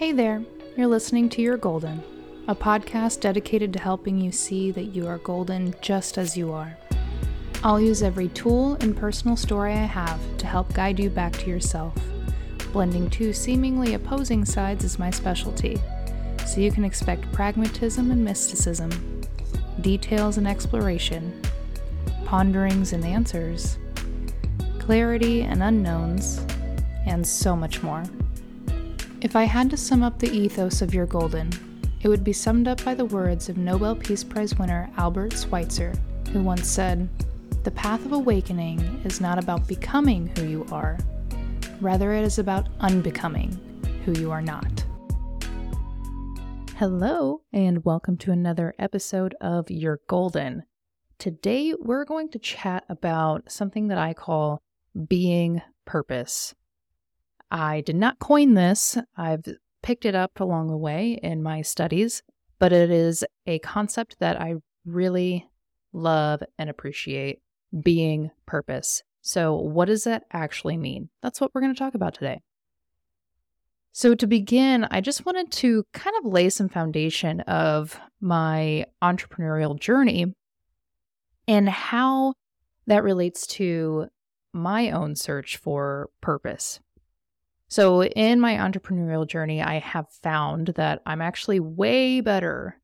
Hey there, you're listening to You're Golden, a podcast dedicated to helping you see that you are golden just as you are. I'll use every tool and personal story I have to help guide you back to yourself. Blending two seemingly opposing sides is my specialty, so you can expect pragmatism and mysticism, details and exploration, ponderings and answers, clarity and unknowns, and so much more. If I had to sum up the ethos of You're Golden, it would be summed up by the words of Nobel Peace Prize winner Albert Schweitzer, who once said, The path of awakening is not about becoming who you are, rather, it is about unbecoming who you are not. Hello, and welcome to another episode of You're Golden. Today, we're going to chat about something that I call being purpose. I did not coin this, I've picked it up along the way in my studies, but it is a concept that I really love and appreciate being purpose. So, what does that actually mean? That's what we're going to talk about today. So, to begin, I just wanted to kind of lay some foundation of my entrepreneurial journey and how that relates to my own search for purpose. So, in my entrepreneurial journey, I have found that I'm actually way better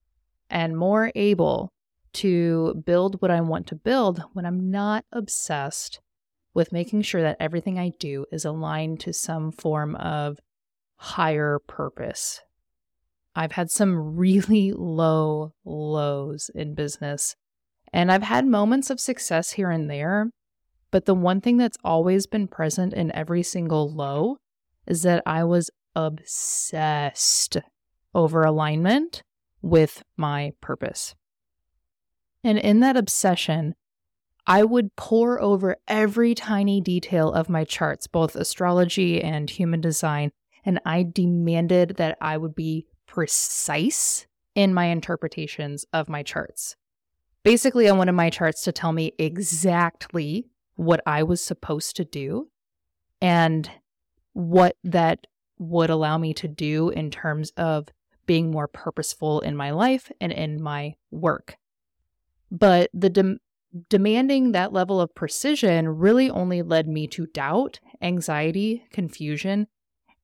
and more able to build what I want to build when I'm not obsessed with making sure that everything I do is aligned to some form of higher purpose. I've had some really low lows in business, and I've had moments of success here and there. But the one thing that's always been present in every single low is that I was obsessed over alignment with my purpose. And in that obsession, I would pore over every tiny detail of my charts, both astrology and human design, and I demanded that I would be precise in my interpretations of my charts. Basically, I wanted my charts to tell me exactly what I was supposed to do and what that would allow me to do in terms of being more purposeful in my life and in my work. But the de- demanding that level of precision really only led me to doubt, anxiety, confusion,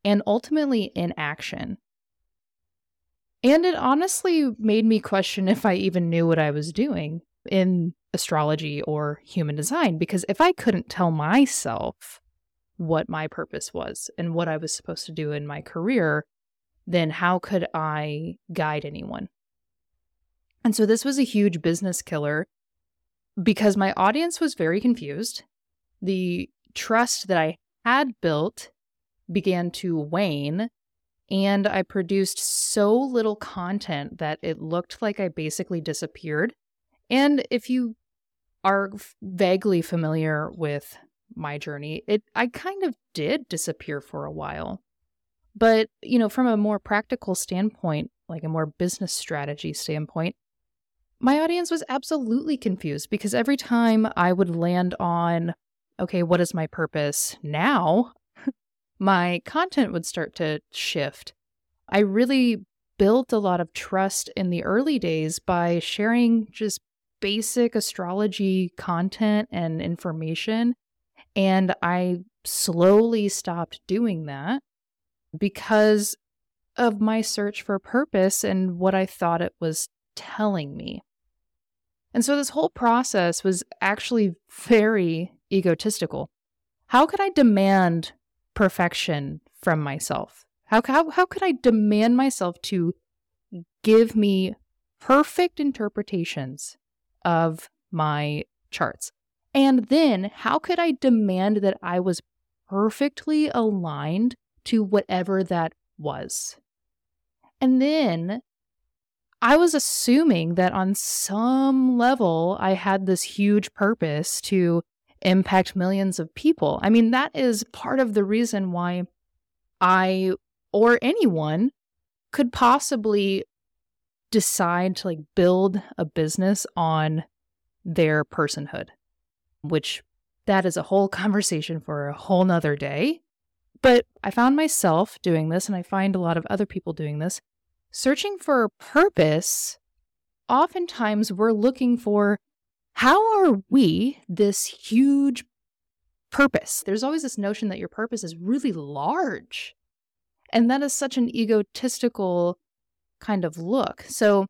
and ultimately inaction. And it honestly made me question if I even knew what I was doing in astrology or human design, because if I couldn't tell myself what my purpose was and what I was supposed to do in my career, then how could I guide anyone? And so this was a huge business killer because my audience was very confused. The trust that I had built began to wane, and I produced so little content that it looked like I basically disappeared. And if you are vaguely familiar with my journey, it I kind of did disappear for a while. But, you know, from a more practical standpoint, like a more business strategy standpoint, my audience was absolutely confused because every time I would land on, okay, what is my purpose now? my content would start to shift. I really built a lot of trust in the early days by sharing just basic astrology content and information and I slowly stopped doing that because of my search for purpose and what I thought it was telling me. And so this whole process was actually very egotistical. How could I demand perfection from myself? How, how, how could I demand myself to give me perfect interpretations of my charts? And then how could I demand that I was perfectly aligned to whatever that was? And then I was assuming that on some level I had this huge purpose to impact millions of people. I mean, that is part of the reason why I or anyone could possibly decide to like build a business on their personhood which that is a whole conversation for a whole nother day. But I found myself doing this, and I find a lot of other people doing this. Searching for purpose, oftentimes we're looking for how are we this huge purpose? There's always this notion that your purpose is really large. And that is such an egotistical kind of look. So,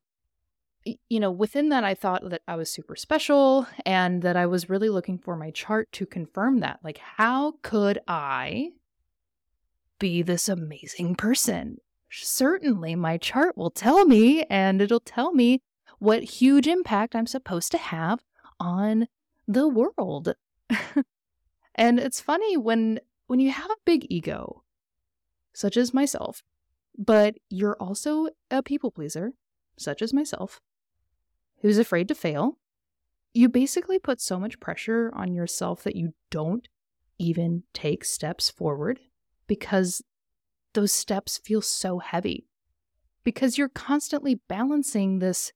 you know, within that, I thought that I was super special and that I was really looking for my chart to confirm that. Like, how could I be this amazing person? Certainly, my chart will tell me, and it'll tell me what huge impact I'm supposed to have on the world. and it's funny when when you have a big ego, such as myself, but you're also a people pleaser, such as myself, who's afraid to fail, you basically put so much pressure on yourself that you don't even take steps forward because those steps feel so heavy. Because you're constantly balancing this,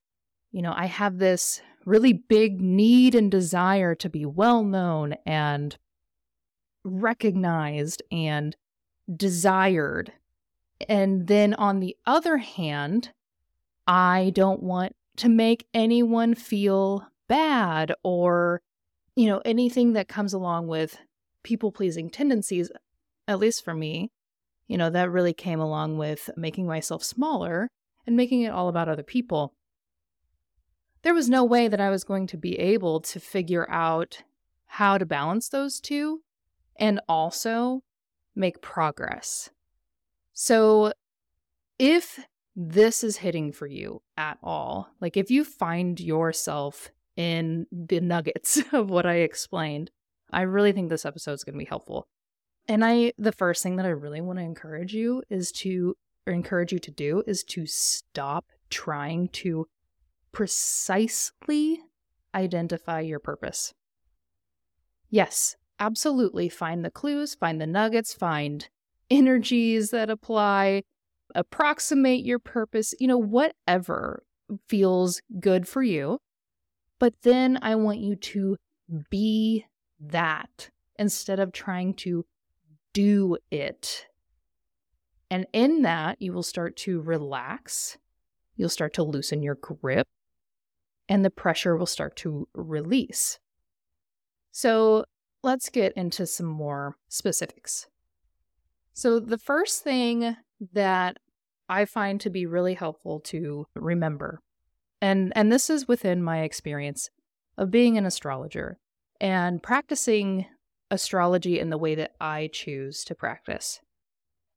you know, I have this really big need and desire to be well known and recognized and desired. And then on the other hand, I don't want to make anyone feel bad or, you know, anything that comes along with people pleasing tendencies, at least for me. You know, that really came along with making myself smaller and making it all about other people. There was no way that I was going to be able to figure out how to balance those two and also make progress. So, if this is hitting for you at all, like if you find yourself in the nuggets of what I explained, I really think this episode is going to be helpful. And I, the first thing that I really want to encourage you is to, or encourage you to do is to stop trying to precisely identify your purpose. Yes, absolutely find the clues, find the nuggets, find energies that apply, approximate your purpose, you know, whatever feels good for you. But then I want you to be that instead of trying to do it. And in that, you will start to relax. You'll start to loosen your grip, and the pressure will start to release. So, let's get into some more specifics. So, the first thing that I find to be really helpful to remember, and, and this is within my experience of being an astrologer and practicing astrology in the way that I choose to practice.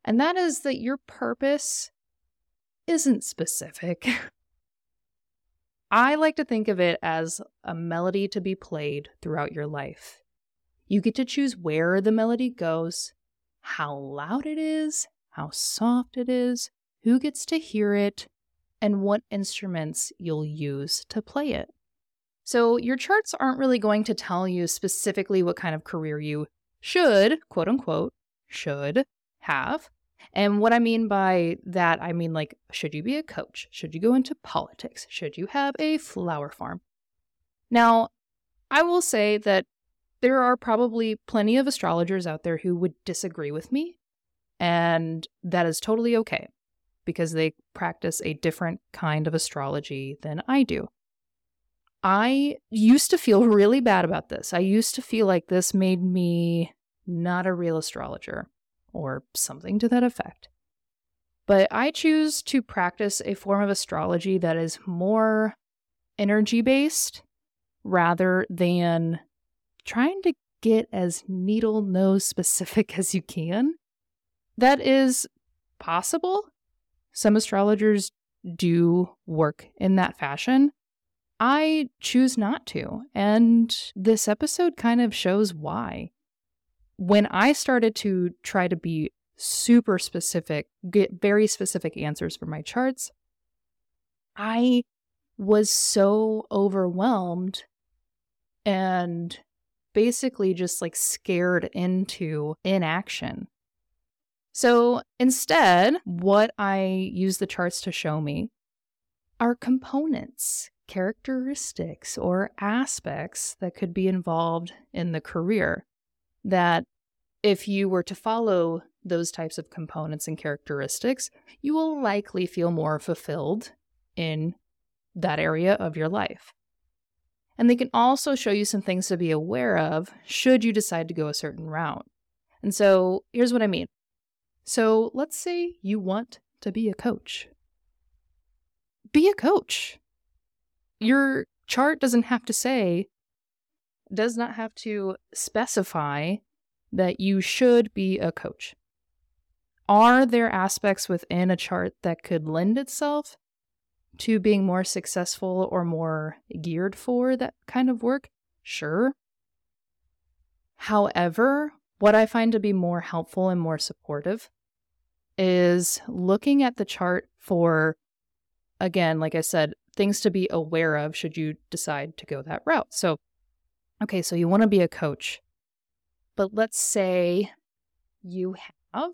And that is that your purpose isn't specific. I like to think of it as a melody to be played throughout your life. You get to choose where the melody goes, how loud it is, how soft it is, who gets to hear it, and what instruments you'll use to play it. So, your charts aren't really going to tell you specifically what kind of career you should, quote unquote, should have. And what I mean by that, I mean like, should you be a coach? Should you go into politics? Should you have a flower farm? Now, I will say that there are probably plenty of astrologers out there who would disagree with me, and that is totally okay because they practice a different kind of astrology than I do. I used to feel really bad about this. I used to feel like this made me not a real astrologer or something to that effect. But I choose to practice a form of astrology that is more energy based rather than trying to get as needle nose specific as you can. That is possible. Some astrologers do work in that fashion. I choose not to. And this episode kind of shows why. When I started to try to be super specific, get very specific answers for my charts, I was so overwhelmed and basically just like scared into inaction. So instead, what I use the charts to show me are components, characteristics, or aspects that could be involved in the career that if you were to follow those types of components and characteristics, you will likely feel more fulfilled in that area of your life. And they can also show you some things to be aware of should you decide to go a certain route. And so here's what I mean. So let's say you want to be a coach. Be a coach. Your chart doesn't have to say, does not have to specify that you should be a coach. Are there aspects within a chart that could lend itself to being more successful or more geared for that kind of work? Sure. However, what I find to be more helpful and more supportive is looking at the chart for, again, like I said, things to be aware of should you decide to go that route. So, okay, so you want to be a coach, but let's say you have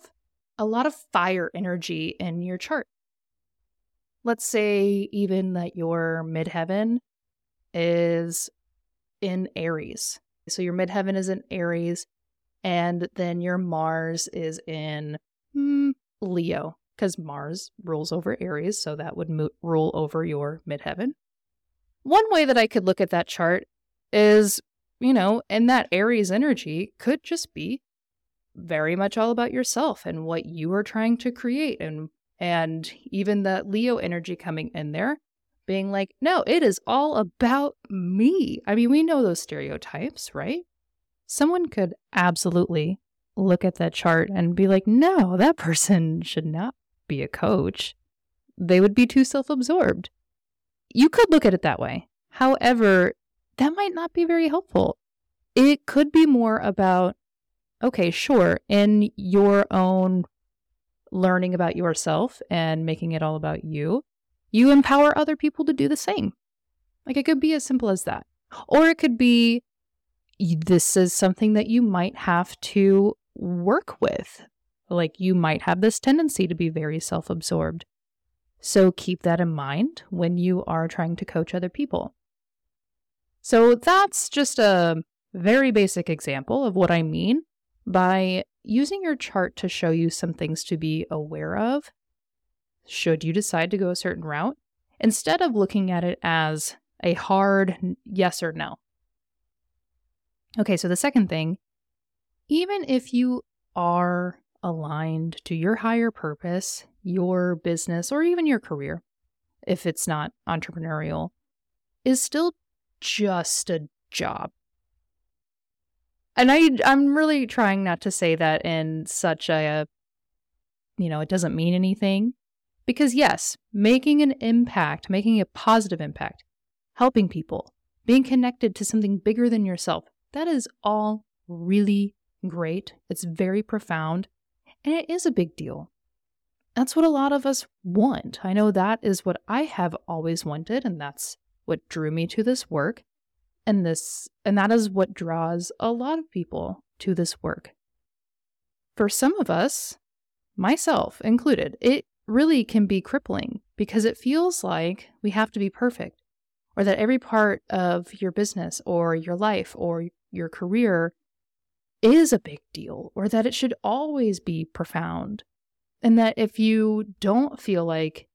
a lot of fire energy in your chart. Let's say even that your midheaven is in Aries. So your midheaven is in Aries, and then your Mars is in hmm, Leo, because Mars rules over Aries, so that would mo- rule over your midheaven. One way that I could look at that chart is, you know, and that Aries energy could just be very much all about yourself and what you are trying to create and and even the Leo energy coming in there being like, no, it is all about me. I mean, we know those stereotypes, right? Someone could absolutely look at that chart and be like, no, that person should not be a coach. They would be too self absorbed. You could look at it that way. However, that might not be very helpful. It could be more about, okay, sure, in your own learning about yourself and making it all about you, you empower other people to do the same. Like it could be as simple as that. Or it could be this is something that you might have to work with. Like you might have this tendency to be very self absorbed. So keep that in mind when you are trying to coach other people. So that's just a very basic example of what I mean by using your chart to show you some things to be aware of should you decide to go a certain route, instead of looking at it as a hard yes or no. Okay, so the second thing, even if you are aligned to your higher purpose, your business, or even your career, if it's not entrepreneurial, is still just a job. And I I'm really trying not to say that in such a you know, it doesn't mean anything. Because yes, making an impact, making a positive impact, helping people, being connected to something bigger than yourself, that is all really great. It's very profound, and it is a big deal. That's what a lot of us want. I know that is what I have always wanted, and that's what drew me to this work and this and that is what draws a lot of people to this work. For some of us, myself included, it really can be crippling because it feels like we have to be perfect or that every part of your business or your life or your career is a big deal or that it should always be profound. And that if you don't feel like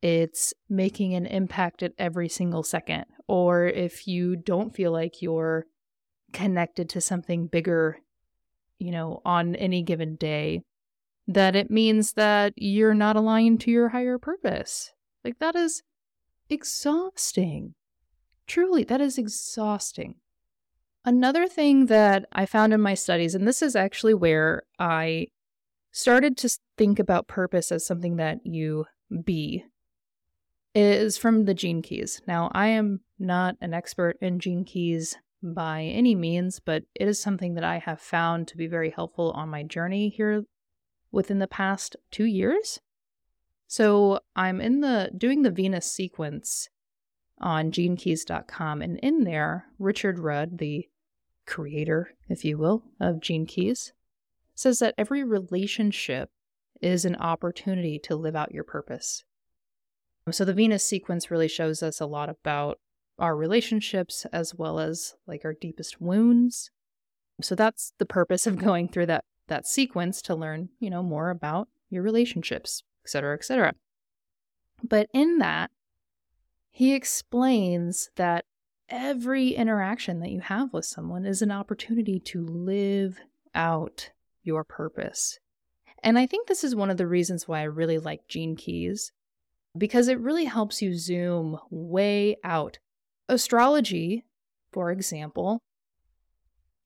it's making an impact at every single second, or if you don't feel like you're connected to something bigger, you know, on any given day, that it means that you're not aligned to your higher purpose. Like, that is exhausting. Truly, that is exhausting. Another thing that I found in my studies, and this is actually where I started to think about purpose as something that you be is from the gene keys. Now, I am not an expert in gene keys by any means, but it is something that I have found to be very helpful on my journey here within the past 2 years. So, I'm in the doing the Venus sequence on genekeys.com and in there, Richard Rudd, the creator, if you will, of Gene Keys, says that every relationship is an opportunity to live out your purpose. So the Venus sequence really shows us a lot about our relationships as well as like our deepest wounds. So that's the purpose of going through that that sequence to learn, you know, more about your relationships, et cetera, et cetera. But in that, he explains that every interaction that you have with someone is an opportunity to live out your purpose. And I think this is one of the reasons why I really like Gene Keys, because it really helps you zoom way out. Astrology, for example,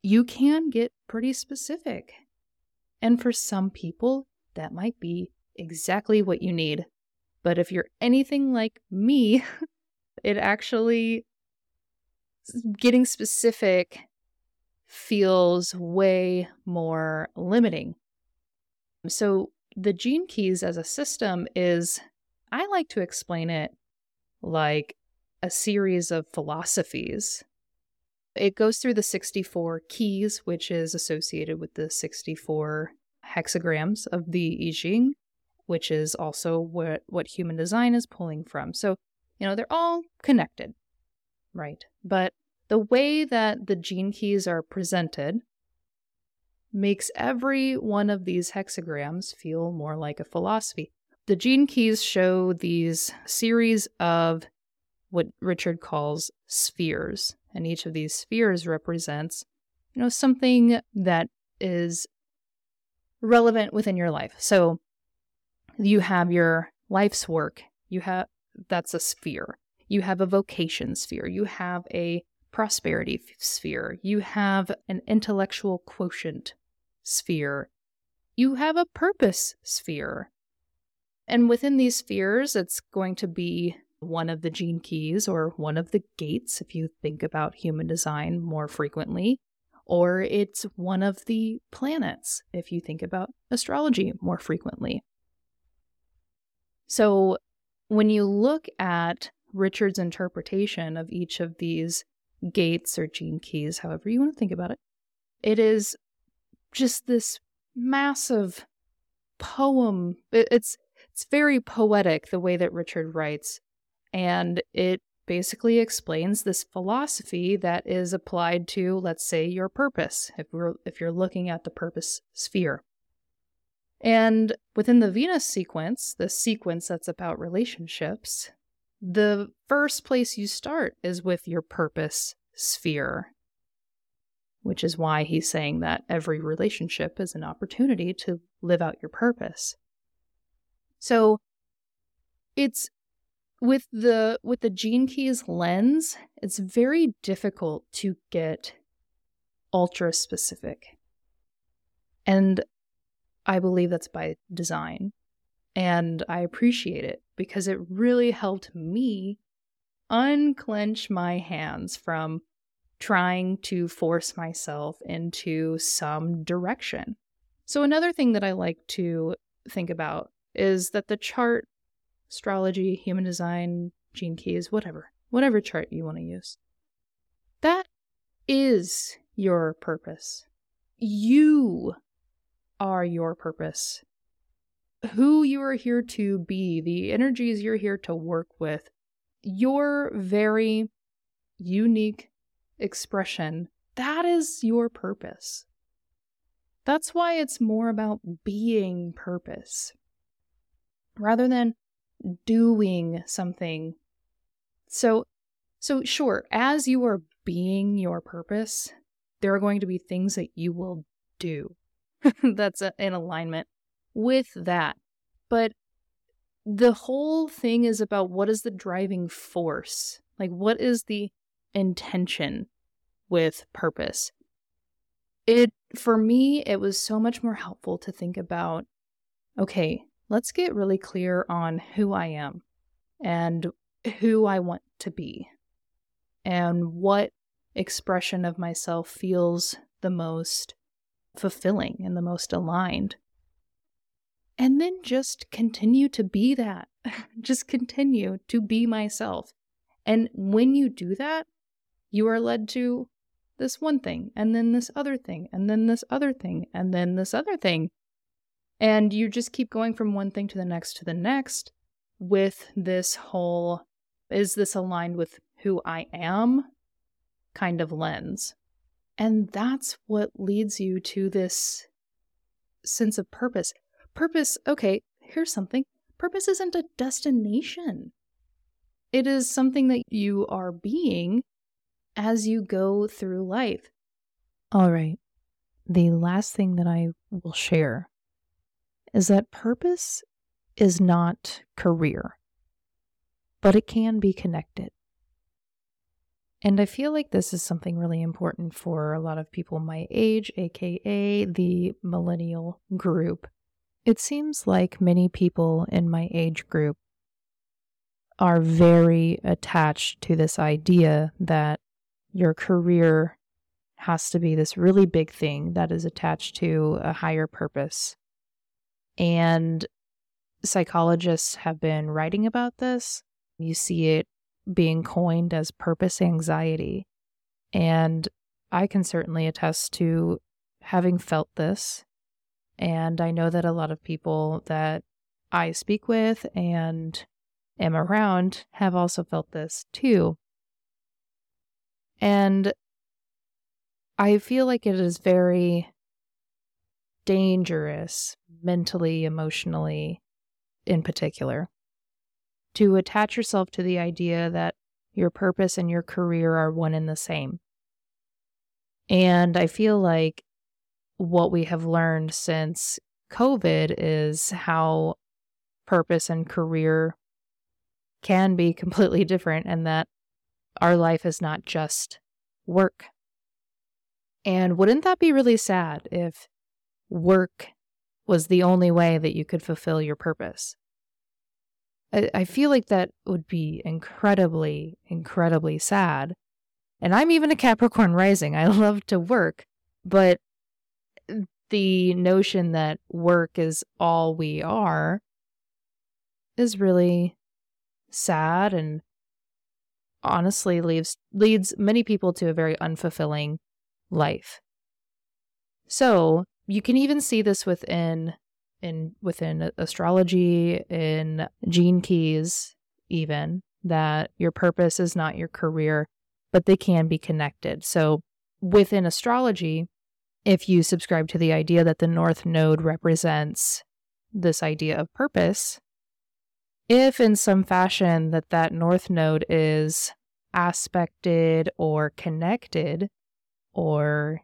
you can get pretty specific. And for some people, that might be exactly what you need. But if you're anything like me, it actually getting specific feels way more limiting. So, the gene keys as a system is, I like to explain it like a series of philosophies. It goes through the 64 keys, which is associated with the 64 hexagrams of the I Ching, which is also what, what human design is pulling from. So, you know, they're all connected, right? But the way that the gene keys are presented makes every one of these hexagrams feel more like a philosophy. The gene keys show these series of what Richard calls spheres, and each of these spheres represents, you know, something that is relevant within your life. So you have your life's work, you have that's a sphere. You have a vocation sphere, you have a prosperity sphere, you have an intellectual quotient sphere, you have a purpose sphere. And within these spheres, it's going to be one of the gene keys or one of the gates if you think about human design more frequently, or it's one of the planets if you think about astrology more frequently. So when you look at Richard's interpretation of each of these gates or gene keys, however you want to think about it, it is just this massive poem. It's it's very poetic the way that Richard writes, and it basically explains this philosophy that is applied to, let's say, your purpose. If we're if you're looking at the purpose sphere. And within the Venus sequence, the sequence that's about relationships, the first place you start is with your purpose sphere, which is why he's saying that every relationship is an opportunity to live out your purpose. So it's with the with the gene keys lens, it's very difficult to get ultra specific. And I believe that's by design. And I appreciate it because it really helped me unclench my hands from trying to force myself into some direction. So, another thing that I like to think about is that the chart, astrology, human design, gene keys, whatever, whatever chart you want to use, that is your purpose. You are your purpose who you are here to be, the energies you're here to work with, your very unique expression, that is your purpose. That's why it's more about being purpose rather than doing something. So, so sure, as you are being your purpose, there are going to be things that you will do. That's a, in alignment with that. But the whole thing is about what is the driving force? Like, what is the intention with purpose? It, for me, it was so much more helpful to think about okay, let's get really clear on who I am and who I want to be and what expression of myself feels the most fulfilling and the most aligned and then just continue to be that. just continue to be myself. And when you do that, you are led to this one thing, and then this other thing, and then this other thing, and then this other thing. And you just keep going from one thing to the next to the next with this whole is this aligned with who I am kind of lens. And that's what leads you to this sense of purpose. Purpose, okay, here's something purpose isn't a destination, it is something that you are being as you go through life. All right. The last thing that I will share is that purpose is not career, but it can be connected. And I feel like this is something really important for a lot of people my age, aka the millennial group. It seems like many people in my age group are very attached to this idea that your career has to be this really big thing that is attached to a higher purpose. And psychologists have been writing about this. You see it being coined as purpose anxiety. And I can certainly attest to having felt this. And I know that a lot of people that I speak with and am around have also felt this too. And I feel like it is very dangerous mentally, emotionally, in particular, to attach yourself to the idea that your purpose and your career are one and the same. And I feel like what we have learned since COVID is how purpose and career can be completely different and that our life is not just work. And wouldn't that be really sad if work was the only way that you could fulfill your purpose? I, I feel like that would be incredibly, incredibly sad. And I'm even a Capricorn rising. I love to work, but the notion that work is all we are is really sad and honestly leaves leads many people to a very unfulfilling life. So, you can even see this within in within astrology, in gene keys, even that your purpose is not your career, but they can be connected. So within astrology, if you subscribe to the idea that the North Node represents this idea of purpose, if in some fashion that that North Node is aspected or connected or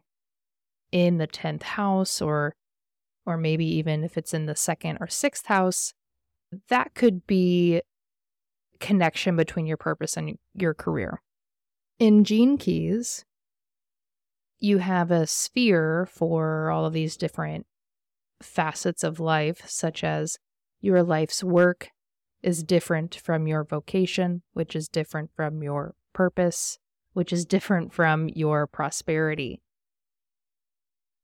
in the 10th house or or maybe even if it's in the second or sixth house, that could be connection between your purpose and your career. In Gene Keys, you have a sphere for all of these different facets of life, such as your life's work is different from your vocation, which is different from your purpose, which is different from your prosperity.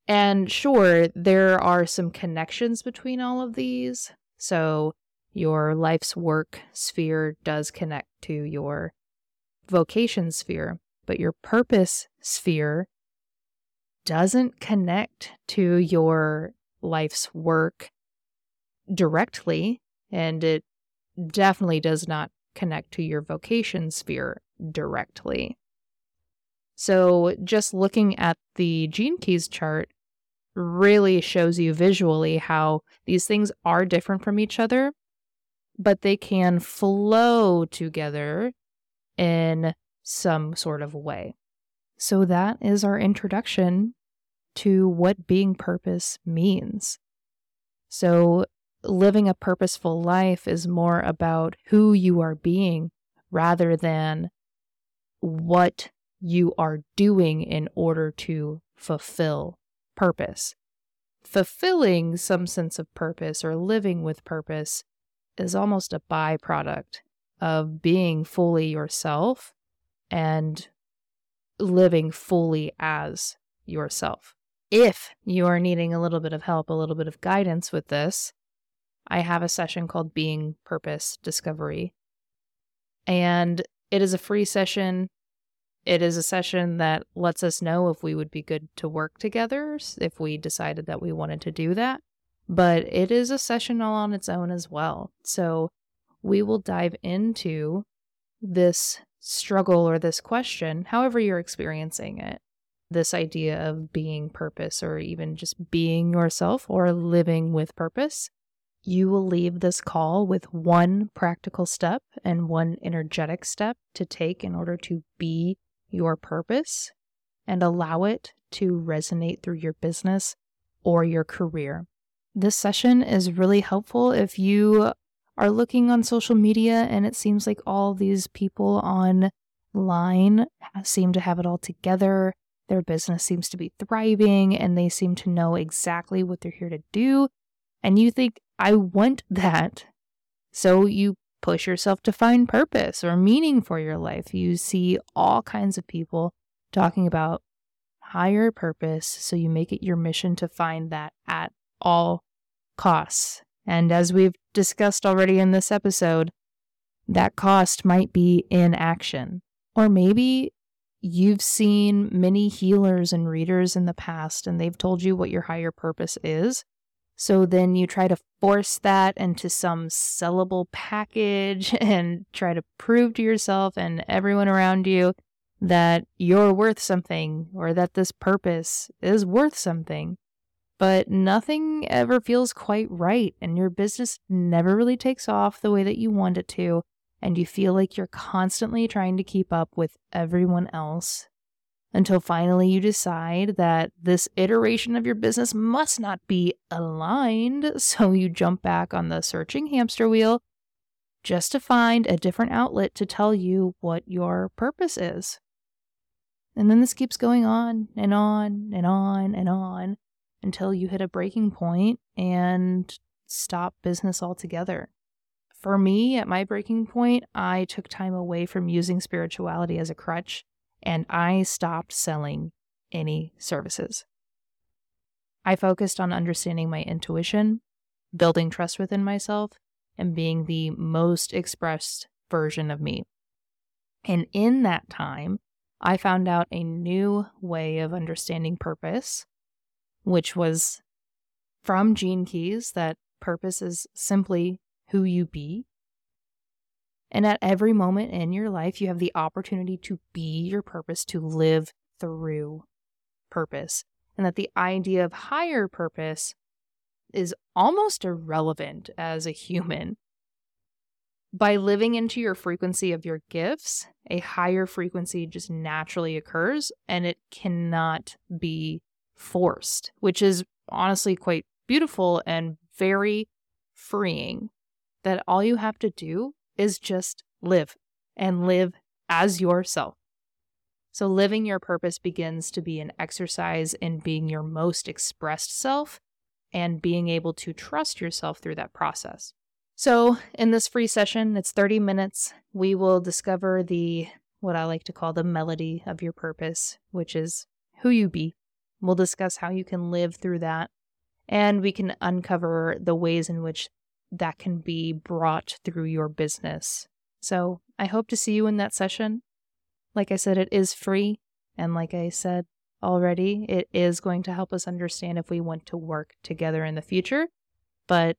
And sure, there are some connections between all of these. So your life's work sphere does connect to your vocation sphere, but your purpose sphere doesn't connect to your life's work directly, and it definitely does not connect to your vocation sphere directly. So, just looking at the Gene Keys chart, really shows you visually how these things are different from each other, but they can flow together in some sort of way. So, that is our introduction to what being purpose means. So, living a purposeful life is more about who you are being rather than what you are doing in order to fulfill purpose. Fulfilling some sense of purpose or living with purpose is almost a byproduct of being fully yourself and living fully as yourself. If you are needing a little bit of help, a little bit of guidance with this, I have a session called Being Purpose Discovery. And it is a free session. It is a session that lets us know if we would be good to work together, if we decided that we wanted to do that. But it is a session all on its own as well. So we will dive into this struggle or this question, however you're experiencing it. this idea of being purpose or even just being yourself or living with purpose, you will leave this call with one practical step and one energetic step to take in order to be your purpose and allow it to resonate through your business or your career. This session is really helpful if you are looking on social media and it seems like all these people online seem to have it all together. Their business seems to be thriving and they seem to know exactly what they're here to do. And you think, I want that. So you push yourself to find purpose or meaning for your life. You see all kinds of people talking about higher purpose. So you make it your mission to find that at all costs. And as we've discussed already in this episode, that cost might be inaction. Or maybe you've seen many healers and readers in the past and they've told you what your higher purpose is. So then you try to force that into some sellable package and try to prove to yourself and everyone around you that you're worth something or that this purpose is worth something. But nothing ever feels quite right, and your business never really takes off the way that you want it to, and you feel like you're constantly trying to keep up with everyone else until finally you decide that this iteration of your business must not be aligned. So you jump back on the searching hamster wheel just to find a different outlet to tell you what your purpose is. And then this keeps going on and on and on and on until you hit a breaking point and stop business altogether. For me, at my breaking point, I took time away from using spirituality as a crutch and I stopped selling any services. I focused on understanding my intuition, building trust within myself, and being the most expressed version of me. And in that time, I found out a new way of understanding purpose, which was from Gene Keys that purpose is simply who you be. And at every moment in your life, you have the opportunity to be your purpose, to live through purpose. And that the idea of higher purpose is almost irrelevant as a human by living into your frequency of your gifts, a higher frequency just naturally occurs and it cannot be forced, which is honestly quite beautiful and very freeing. That all you have to do is just live and live as yourself. So, living your purpose begins to be an exercise in being your most expressed self and being able to trust yourself through that process. So, in this free session, it's 30 minutes. We will discover the what I like to call the melody of your purpose, which is who you be. We'll discuss how you can live through that, and we can uncover the ways in which that can be brought through your business. So, I hope to see you in that session. Like I said, it is free. And like I said already, it is going to help us understand if we want to work together in the future. But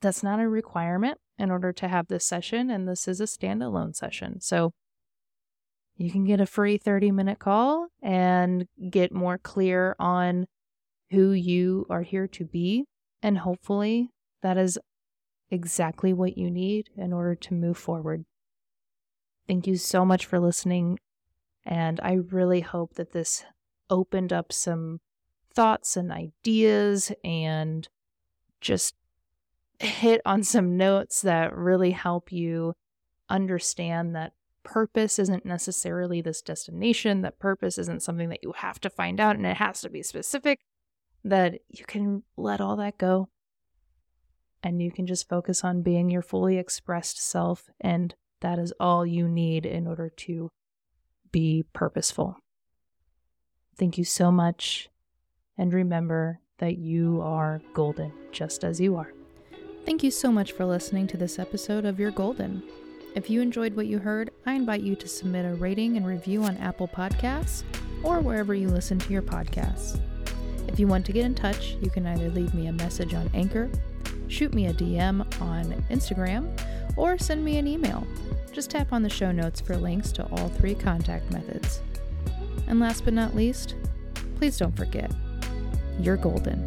that's not a requirement in order to have this session, and this is a standalone session. So you can get a free 30 minute call and get more clear on who you are here to be. And hopefully, that is exactly what you need in order to move forward. Thank you so much for listening. And I really hope that this opened up some thoughts and ideas and just hit on some notes that really help you understand that purpose isn't necessarily this destination, that purpose isn't something that you have to find out and it has to be specific, that you can let all that go and you can just focus on being your fully expressed self. And that is all you need in order to be purposeful. Thank you so much. And remember that you are golden just as you are. Thank you so much for listening to this episode of You're Golden. If you enjoyed what you heard, I invite you to submit a rating and review on Apple Podcasts or wherever you listen to your podcasts. If you want to get in touch, you can either leave me a message on Anchor, shoot me a DM on Instagram, or send me an email. Just tap on the show notes for links to all three contact methods. And last but not least, please don't forget you're golden.